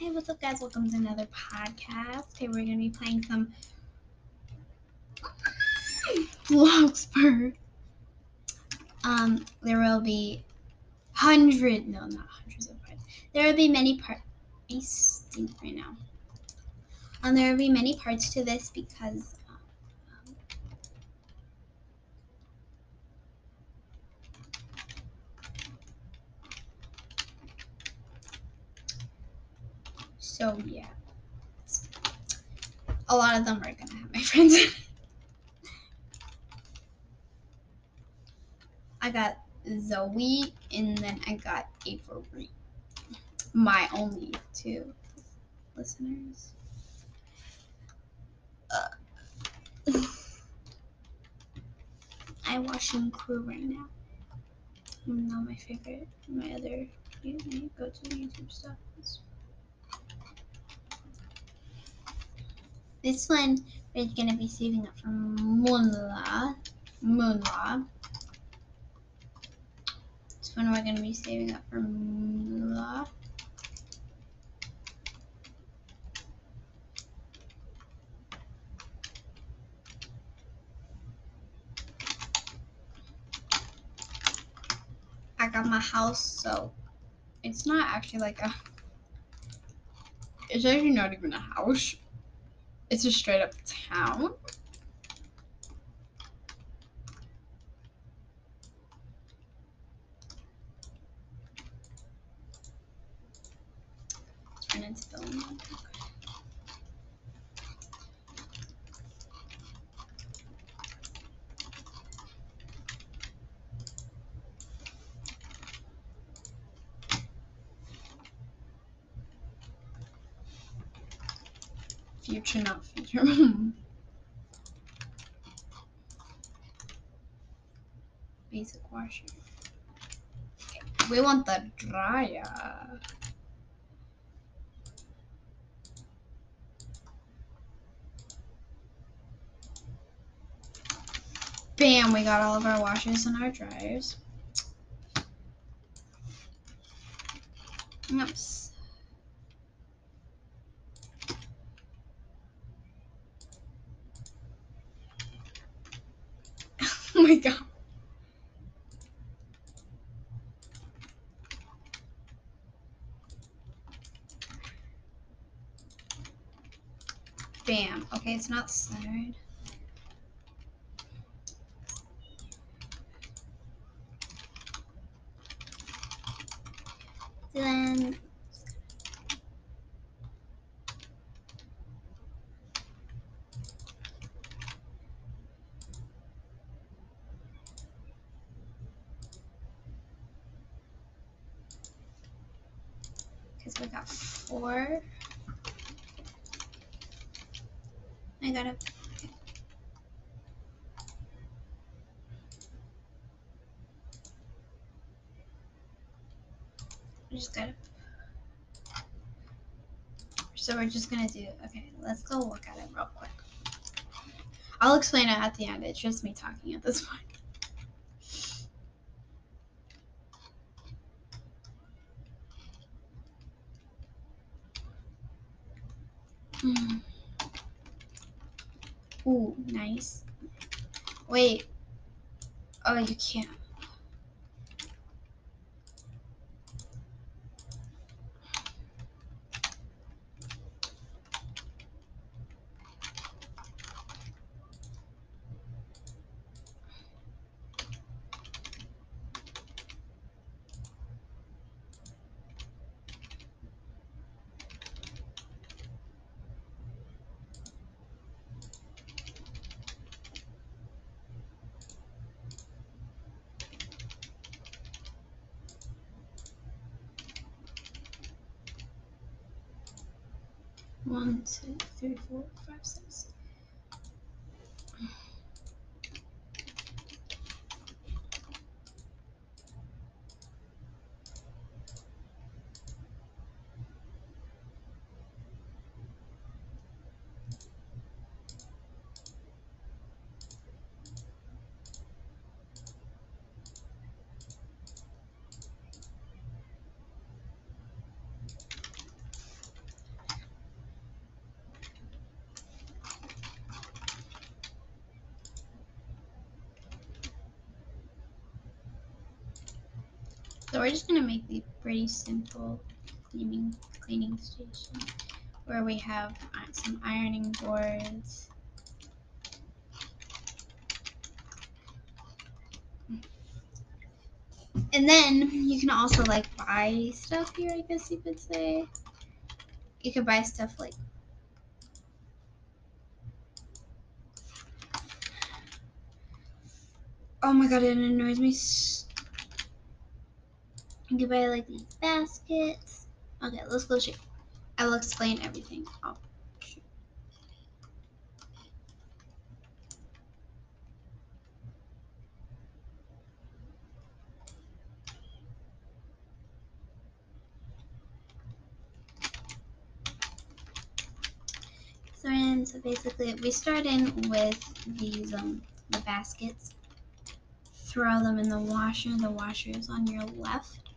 Hey, what's up, guys? Welcome to another podcast. Today we're gonna be playing some Bloxburg. Um, there will be hundred, no, not hundreds of parts. There will be many parts. I stink right now. Um, there will be many parts to this because. Um, so yeah, a lot of them are gonna have my friends. I got Zoe and then I got Avery. My only two listeners. Uh, I watching Crew right now. Not my favorite. My other go to YouTube stuff. This one we're gonna be saving up from Moonla. Moonla. This one we're gonna be saving up for Moonla. I got my house, so it's not actually like a. It's actually not even a house. It's a straight up town. Turn into the Future, not future. Basic washer. Okay, we want the dryer. Bam, we got all of our washers and our dryers. Oops. oh my god. Bam. Okay, it's not centered. Then we got four. I gotta. I just gotta. So we're just gonna do. Okay, let's go look at it real quick. I'll explain it at the end. It's just me talking at this point. Mm. Ooh, nice. Wait. Oh, you can't. One, two, three, four, five, six. So we're just gonna make the pretty simple cleaning cleaning station where we have uh, some ironing boards. And then you can also like buy stuff here, I guess you could say. You could buy stuff like Oh my god, it annoys me. You can buy like these baskets. Okay, let's go shoot. I will explain everything. Oh. So, in, so basically, we start in with these um the baskets. Throw them in the washer. The washer is on your left.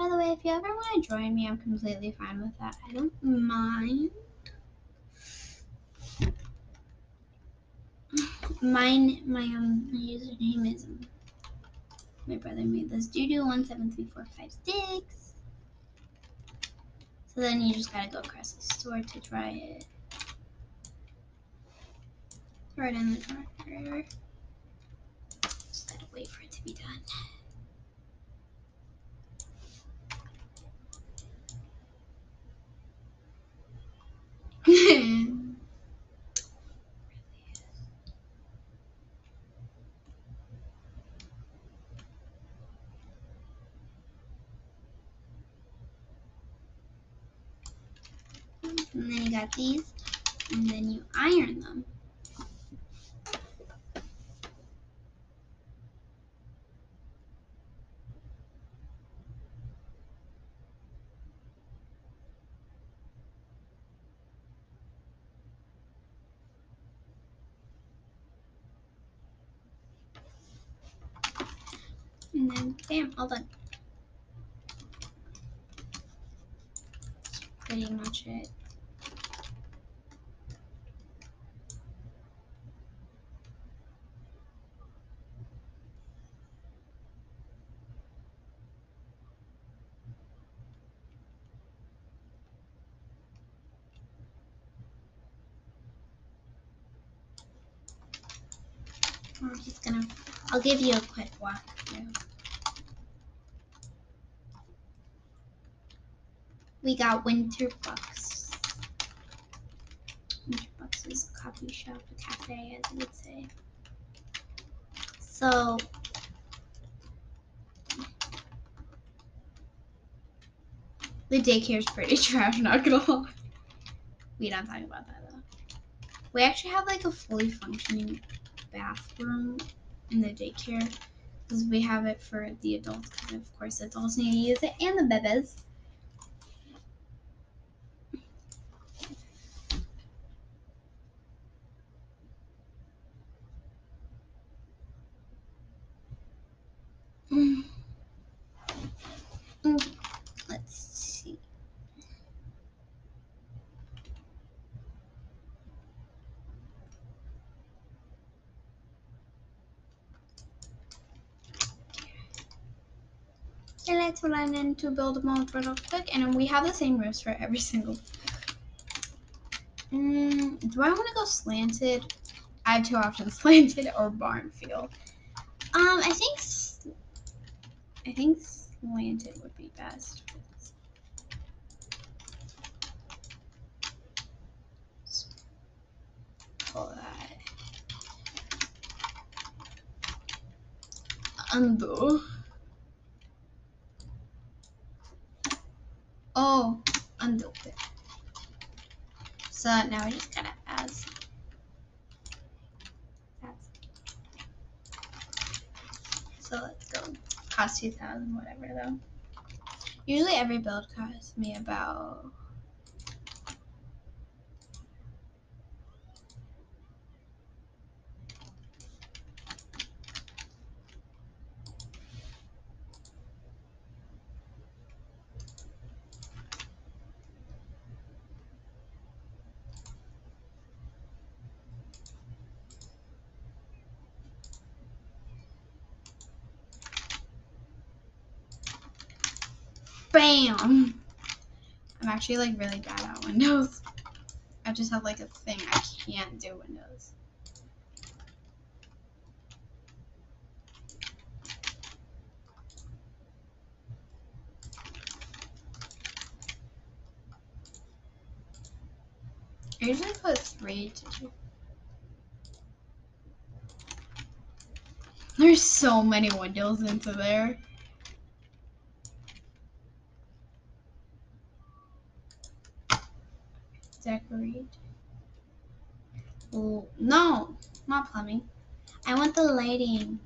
By the way, if you ever want to join me, I'm completely fine with that. I don't mind. Mine, my um, my username is um, my brother made this doo one seven three four five six. So then you just gotta go across the store to try it. Throw it in the dryer. Just gotta wait for it to be done. and then you got these, and then you iron them. And then bam, all done. Pretty much it. I'm just gonna, I'll give you a quick We got Winter Bucks. Winter Bucks is a coffee shop, a cafe, as you would say. So, the daycare is pretty trash, not gonna lie. We don't talk about that though. We actually have like a fully functioning bathroom in the daycare because we have it for the adults because of course adults need to use it and the bebes. Mm. Mm. Let's see. Let's run in to build a mold real quick, and we have the same roofs for every single. Mm, do I want to go slanted? I have two options: slanted or barn field. Um, I think I think slanted would be best. Let's Pull. Undo. Oh, undo it. So now we just gotta add. So let's go. Cost two thousand, whatever though. Usually every build costs me about. Bam! I'm actually like really bad at Windows. I just have like a thing. I can't do Windows. I usually put three to two. There's so many windows into there. Decorate. Oh, no, not plumbing. I want the lighting.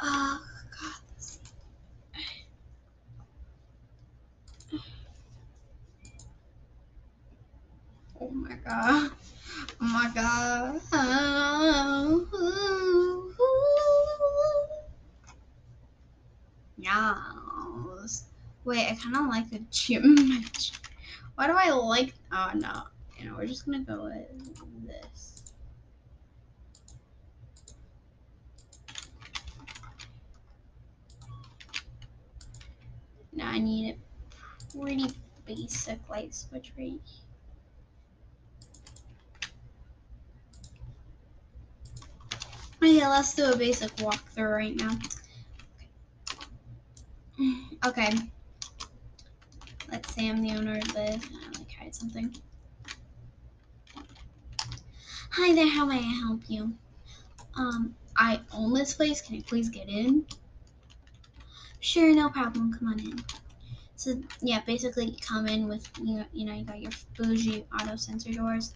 Oh, God. Oh my god. Oh my god. Yes. Wait, I kind of like the gym. Why do I like? Oh no. You know, we're just gonna go with this. Now I need a pretty basic light switch right Okay, oh, let's do a basic walkthrough right now. Okay. Let's say I'm the owner of the. I like hide something. Hi there, how may I help you? Um, I own this place. Can you please get in? Sure, no problem. Come on in. So yeah, basically you come in with you. You know, you got your bougie auto sensor doors,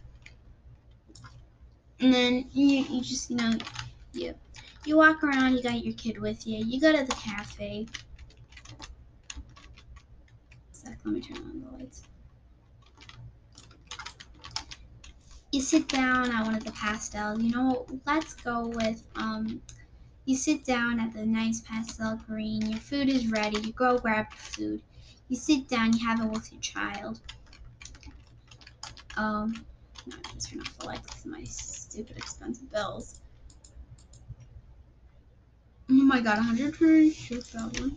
and then you you just you know you you walk around. You got your kid with you. You go to the cafe. Let me turn on the lights. You sit down at one of the pastels. You know, let's go with um. You sit down at the nice pastel green. Your food is ready. You go grab your food. You sit down. You have it with your child. Um, no, I just turn off the lights my stupid expensive bills. Oh my god, 126,000.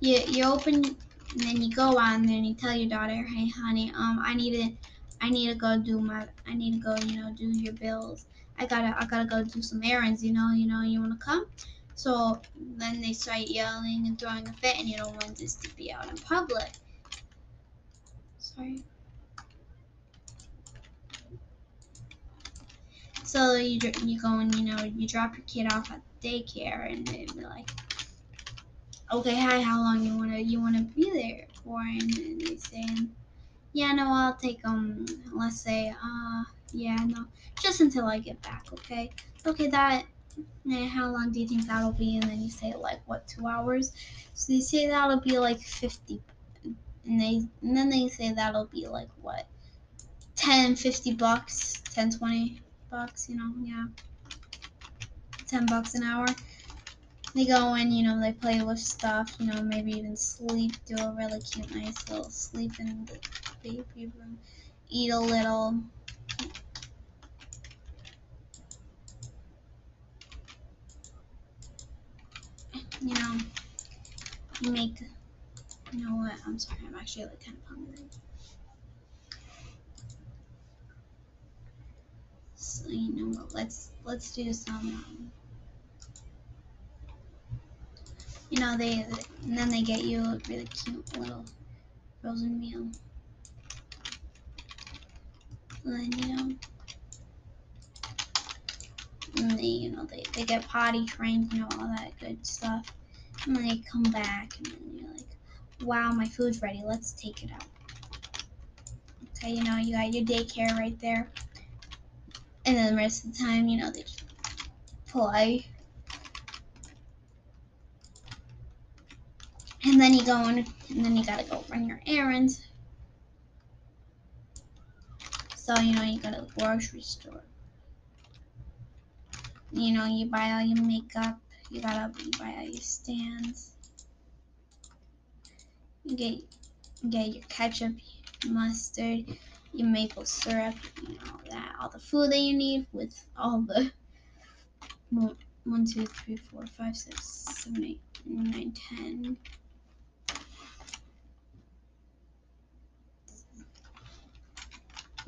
You you open and then you go on there and you tell your daughter, hey honey, um I need to I need to go do my I need to go, you know, do your bills. I gotta I gotta go do some errands, you know, you know, you wanna come? So then they start yelling and throwing a fit and you don't want this to be out in public. Sorry. So you you go and you know you drop your kid off at daycare and they be like, okay, hi, how long you wanna you wanna be there for? And they say, yeah, no, I'll take um, let's say, uh, yeah, no, just until I get back, okay? Okay, that. eh, how long do you think that'll be? And then you say like what two hours? So you say that'll be like fifty, and they and then they say that'll be like what 10, 50 bucks, 10, 20 bucks, you know, yeah. 10 bucks an hour. They go in, you know, they play with stuff, you know, maybe even sleep, do a really cute, nice little sleep in the baby room, eat a little. You know, make, you know what, I'm sorry, I'm actually like kind of hungry. So, you know what, let's, let's do some, um, you know, they and then they get you a really cute little frozen meal. And then you know, and they you know they, they get potty trained, you know, all that good stuff. And then they come back, and then you're like, wow, my food's ready. Let's take it out. Okay, you know, you got your daycare right there. And then the rest of the time, you know, they just play. And then you go on, and then you gotta go run your errands. So, you know, you go to the grocery store. You know, you buy all your makeup, you gotta you buy all your stands. You get you get your ketchup, mustard, your maple syrup, you know, all that, all the food that you need with all the one, two, three, four, five, six, seven, eight, nine, ten.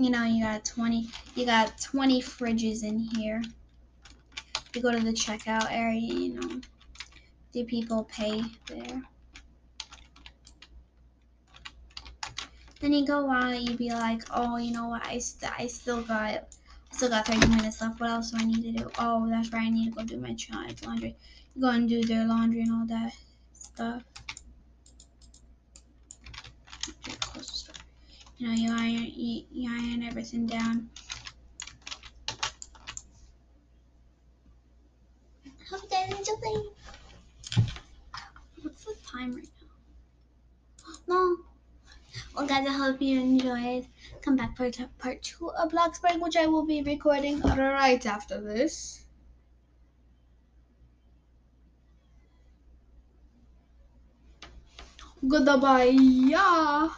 You know, you got 20, you got 20 fridges in here. You go to the checkout area, you know, do people pay there? Then you go on, you be like, oh, you know what, I, st- I still got, still got 30 minutes left. What else do I need to do? Oh, that's right, I need to go do my child's laundry. Go and do their laundry and all that stuff. Okay, close the store. You know, you iron, you, you iron everything down. Hope you guys enjoy. What's the time right now? No. Well, guys, I hope you enjoyed. Come back for part two of Bloxburg, which I will be recording right after this. Goodbye. Yeah.